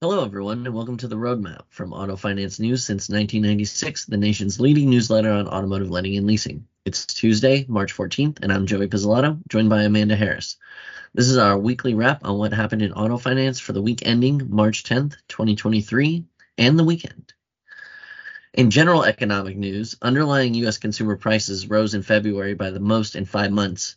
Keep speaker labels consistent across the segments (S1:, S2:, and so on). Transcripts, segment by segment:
S1: Hello, everyone, and welcome to the Roadmap from Auto Finance News since 1996, the nation's leading newsletter on automotive lending and leasing. It's Tuesday, March 14th, and I'm Joey Pizzolato, joined by Amanda Harris. This is our weekly wrap on what happened in auto finance for the week ending March 10th, 2023, and the weekend. In general economic news, underlying U.S. consumer prices rose in February by the most in five months.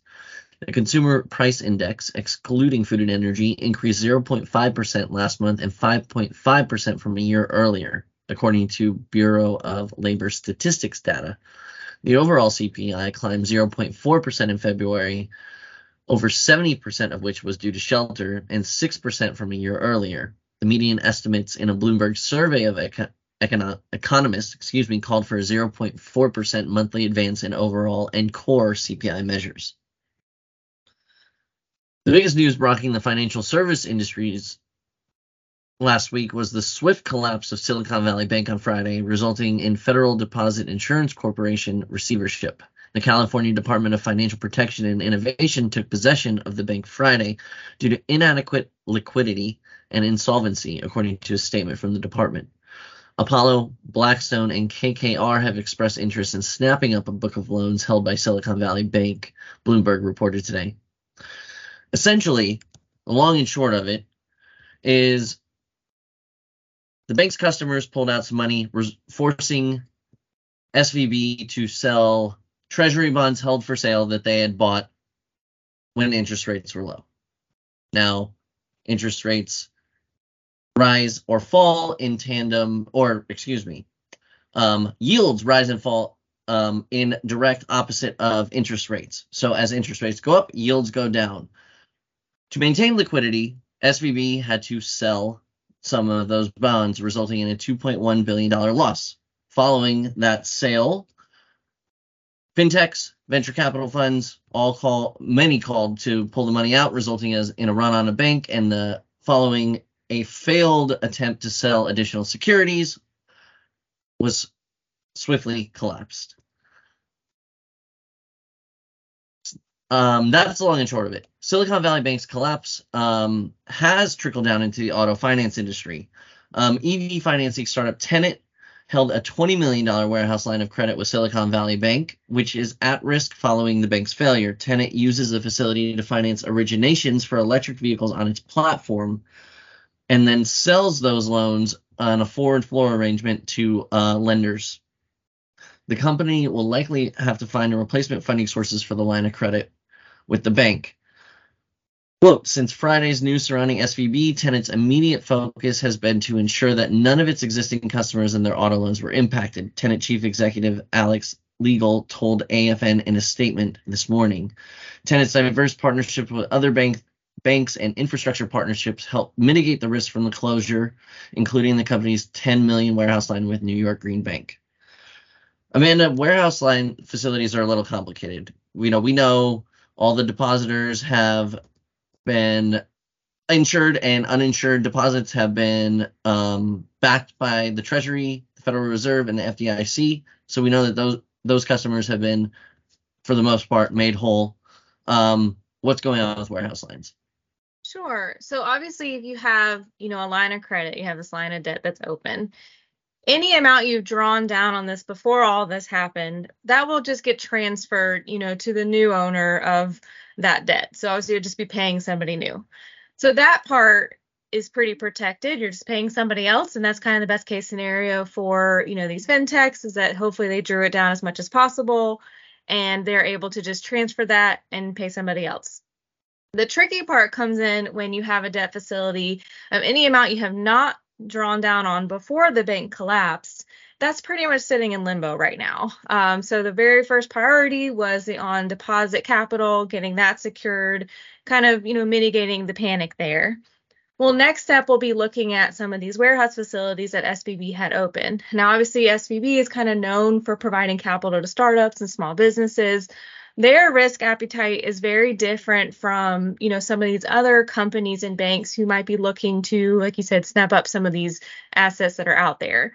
S1: The consumer price index, excluding food and energy, increased 0.5% last month and 5.5% from a year earlier, according to Bureau of Labor Statistics data. The overall CPI climbed 0.4% in February, over 70% of which was due to shelter, and 6% from a year earlier. The median estimates in a Bloomberg survey of eco- econo- economists, excuse me, called for a 0.4% monthly advance in overall and core CPI measures. The biggest news rocking the financial service industries last week was the swift collapse of Silicon Valley Bank on Friday, resulting in Federal Deposit Insurance Corporation receivership. The California Department of Financial Protection and Innovation took possession of the bank Friday due to inadequate liquidity and insolvency, according to a statement from the department. Apollo, Blackstone, and KKR have expressed interest in snapping up a book of loans held by Silicon Valley Bank, Bloomberg reported today essentially, the long and short of it is the bank's customers pulled out some money, forcing SVB to sell treasury bonds held for sale that they had bought when interest rates were low. Now, interest rates rise or fall in tandem, or excuse me, um, yields rise and fall um, in direct opposite of interest rates. So as interest rates go up, yields go down. To maintain liquidity, SVB had to sell some of those bonds, resulting in a $2.1 billion loss. Following that sale, fintechs, venture capital funds, all call many called to pull the money out, resulting as in a run on a bank, and the following a failed attempt to sell additional securities was swiftly collapsed. Um, that's the long and short of it. Silicon Valley Bank's collapse um, has trickled down into the auto finance industry. Um, EV financing startup Tenet held a $20 million warehouse line of credit with Silicon Valley Bank, which is at risk following the bank's failure. Tenet uses the facility to finance originations for electric vehicles on its platform and then sells those loans on a forward flow arrangement to uh, lenders. The company will likely have to find a replacement funding sources for the line of credit with the bank. Quote, since Friday's news surrounding SVB, Tenet's immediate focus has been to ensure that none of its existing customers and their auto loans were impacted, Tenet Chief Executive Alex Liegl told AFN in a statement this morning. Tenet's diverse partnership with other bank, banks and infrastructure partnerships help mitigate the risk from the closure, including the company's 10 million warehouse line with New York Green Bank. Amanda, warehouse line facilities are a little complicated. We know we know all the depositors have been insured and uninsured deposits have been um, backed by the Treasury, the Federal Reserve, and the FDIC. So we know that those those customers have been, for the most part, made whole. Um, what's going on with warehouse lines?
S2: Sure. So obviously, if you have you know a line of credit, you have this line of debt that's open any amount you've drawn down on this before all this happened, that will just get transferred, you know, to the new owner of that debt. So obviously you'll just be paying somebody new. So that part is pretty protected. You're just paying somebody else, and that's kind of the best case scenario for, you know, these fintechs is that hopefully they drew it down as much as possible and they're able to just transfer that and pay somebody else. The tricky part comes in when you have a debt facility of any amount you have not drawn down on before the bank collapsed, that's pretty much sitting in limbo right now. Um, so the very first priority was the on deposit capital, getting that secured, kind of you know mitigating the panic there. Well, next step we'll be looking at some of these warehouse facilities that SVB had opened. Now, obviously, SVB is kind of known for providing capital to startups and small businesses their risk appetite is very different from you know some of these other companies and banks who might be looking to like you said snap up some of these assets that are out there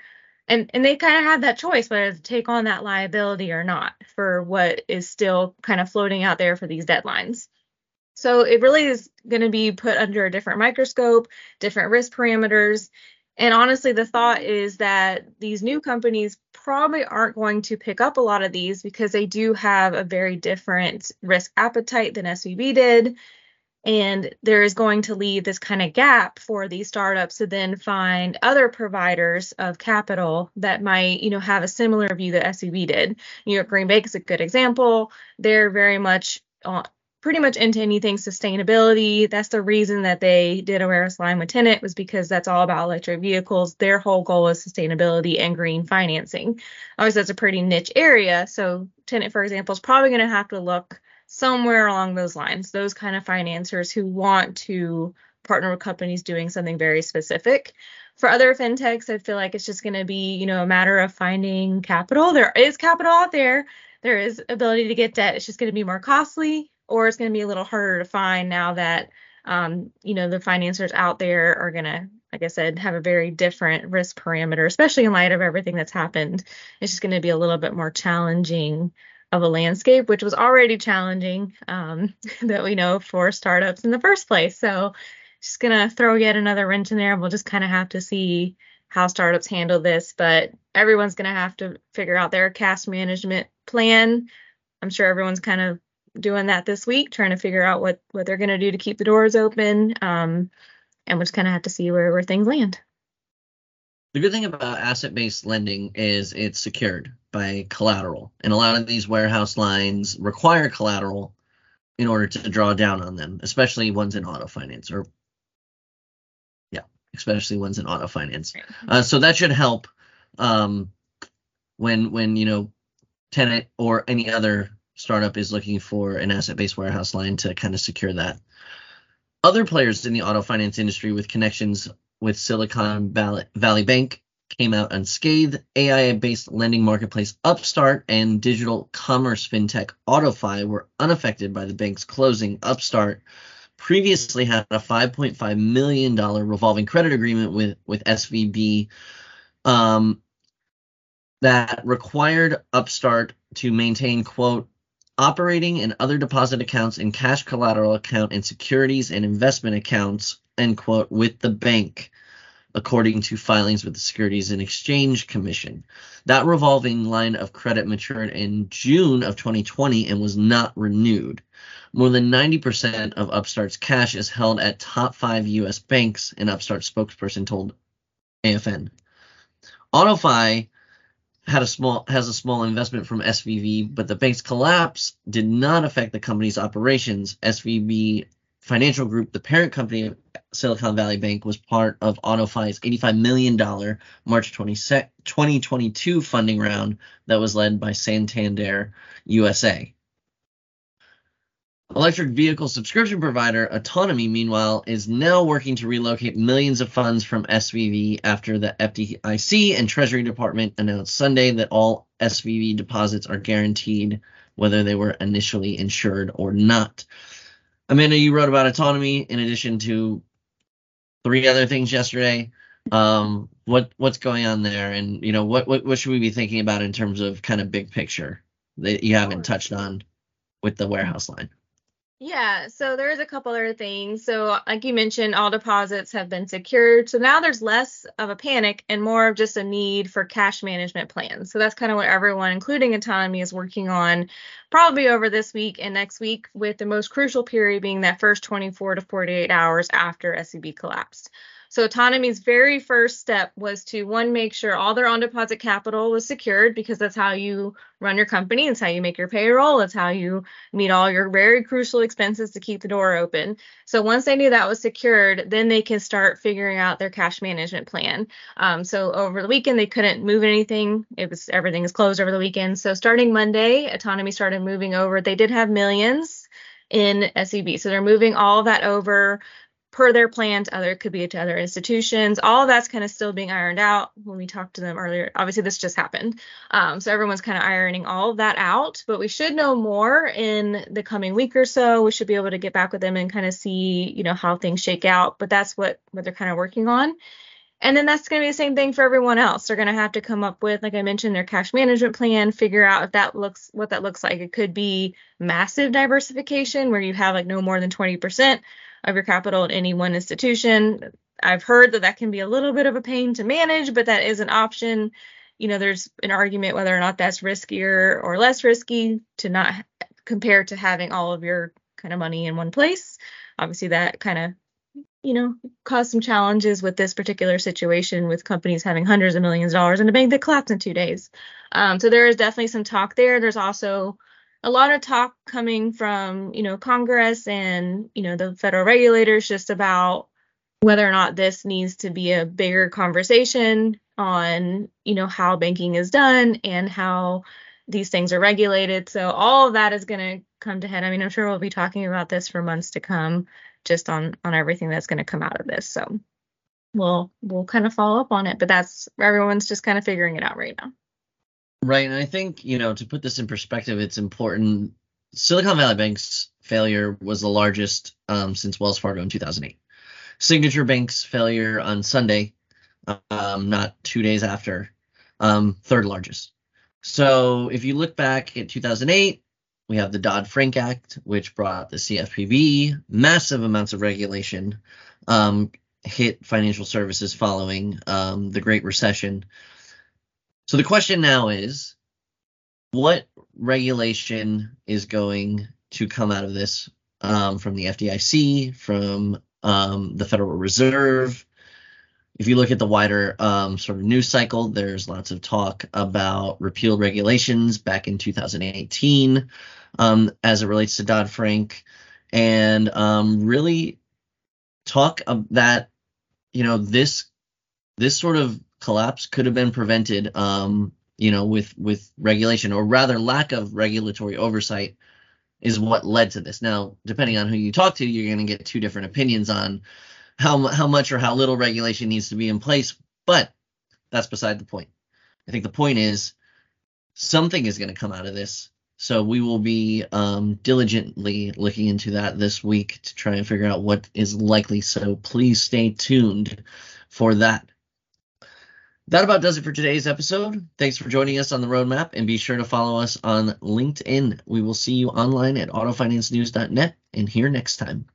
S2: and and they kind of have that choice whether to take on that liability or not for what is still kind of floating out there for these deadlines. So it really is going to be put under a different microscope, different risk parameters. And honestly, the thought is that these new companies probably aren't going to pick up a lot of these because they do have a very different risk appetite than SVB did and there is going to leave this kind of gap for these startups to then find other providers of capital that might you know have a similar view that SVB did. New York Green Bank is a good example. They're very much pretty much into anything sustainability. That's the reason that they did a warehouse line with Tenet was because that's all about electric vehicles. Their whole goal is sustainability and green financing. Obviously, that's a pretty niche area. So Tenet, for example, is probably going to have to look somewhere along those lines, those kind of financiers who want to partner with companies doing something very specific. For other fintechs, I feel like it's just going to be, you know, a matter of finding capital. There is capital out there. There is ability to get debt. It's just going to be more costly, or it's going to be a little harder to find now that, um, you know, the financiers out there are going to, like I said, have a very different risk parameter, especially in light of everything that's happened. It's just going to be a little bit more challenging of a landscape, which was already challenging um, that we know for startups in the first place. So just gonna throw yet another wrench in there. We'll just kind of have to see how startups handle this, but everyone's gonna have to figure out their cash management plan. I'm sure everyone's kind of doing that this week, trying to figure out what what they're gonna do to keep the doors open. Um, and we'll just kind of have to see where where things land.
S1: The good thing about asset-based lending is it's secured by collateral, and a lot of these warehouse lines require collateral in order to draw down on them, especially ones in auto finance or yeah, especially ones in auto finance. Uh, so that should help um, when when you know Tenet or any other startup is looking for an asset-based warehouse line to kind of secure that. Other players in the auto finance industry with connections with Silicon Valley Bank came out unscathed. AI-based lending marketplace Upstart and digital commerce fintech AutoFi were unaffected by the bank's closing. Upstart previously had a 5.5 million dollar revolving credit agreement with with SVB um, that required Upstart to maintain quote operating and other deposit accounts and cash collateral account and securities and investment accounts end quote, with the bank, according to filings with the Securities and Exchange Commission. That revolving line of credit matured in June of 2020 and was not renewed. More than 90% of Upstart's cash is held at top five U.S. banks, an Upstart spokesperson told AFN. AutoFi had a small has a small investment from SVB, but the bank's collapse did not affect the company's operations. SVB Financial Group, the parent company of Silicon Valley Bank, was part of AutoFi's $85 million March 20, 2022 funding round that was led by Santander USA. Electric vehicle subscription provider Autonomy, meanwhile, is now working to relocate millions of funds from SVB after the FDIC and Treasury Department announced Sunday that all SVB deposits are guaranteed, whether they were initially insured or not. Amanda, you wrote about autonomy in addition to three other things yesterday. Um, what what's going on there, and you know what, what what should we be thinking about in terms of kind of big picture that you haven't touched on with the warehouse line?
S2: Yeah, so there's a couple other things. So, like you mentioned, all deposits have been secured. So now there's less of a panic and more of just a need for cash management plans. So that's kind of what everyone, including Autonomy, is working on probably over this week and next week, with the most crucial period being that first 24 to 48 hours after SVB collapsed. So Autonomy's very first step was to one make sure all their on deposit capital was secured because that's how you run your company, it's how you make your payroll, it's how you meet all your very crucial expenses to keep the door open. So once they knew that was secured, then they can start figuring out their cash management plan. Um, so over the weekend they couldn't move anything; it was everything is closed over the weekend. So starting Monday, Autonomy started moving over. They did have millions in SVB. So they're moving all that over per their plans. Other could be to other institutions. All that's kind of still being ironed out when we talked to them earlier. Obviously, this just happened, um, so everyone's kind of ironing all of that out. But we should know more in the coming week or so. We should be able to get back with them and kind of see, you know, how things shake out. But that's what what they're kind of working on. And then that's going to be the same thing for everyone else. They're going to have to come up with, like I mentioned, their cash management plan, figure out if that looks what that looks like. It could be massive diversification where you have like no more than 20% of your capital in any one institution. I've heard that that can be a little bit of a pain to manage, but that is an option. You know, there's an argument whether or not that's riskier or less risky to not compare to having all of your kind of money in one place. Obviously, that kind of you know, caused some challenges with this particular situation with companies having hundreds of millions of dollars in a bank that collapsed in two days. Um, so there is definitely some talk there. There's also a lot of talk coming from, you know, Congress and, you know, the federal regulators just about whether or not this needs to be a bigger conversation on, you know, how banking is done and how these things are regulated. So all of that is going to come to head. I mean, I'm sure we'll be talking about this for months to come just on on everything that's going to come out of this. So we'll we'll kind of follow up on it, but that's everyone's just kind of figuring it out right now.
S1: Right, and I think you know to put this in perspective, it's important. Silicon Valley Bank's failure was the largest um, since Wells Fargo in 2008. Signature Bank's failure on Sunday, um, not two days after, um, third largest. So if you look back at 2008, we have the Dodd Frank Act, which brought the CFPB, massive amounts of regulation, um, hit financial services following um, the Great Recession. So the question now is what regulation is going to come out of this um, from the FDIC, from um, the Federal Reserve? If you look at the wider um, sort of news cycle, there's lots of talk about repealed regulations back in 2018 um, as it relates to Dodd Frank, and um, really talk of that you know this this sort of collapse could have been prevented, um, you know, with with regulation or rather lack of regulatory oversight is what led to this. Now, depending on who you talk to, you're going to get two different opinions on how how much or how little regulation needs to be in place, but that's beside the point. I think the point is something is going to come out of this so we will be um, diligently looking into that this week to try and figure out what is likely. So please stay tuned for that. That about does it for today's episode. Thanks for joining us on the roadmap and be sure to follow us on LinkedIn. We will see you online at autofinancenews.net and here next time.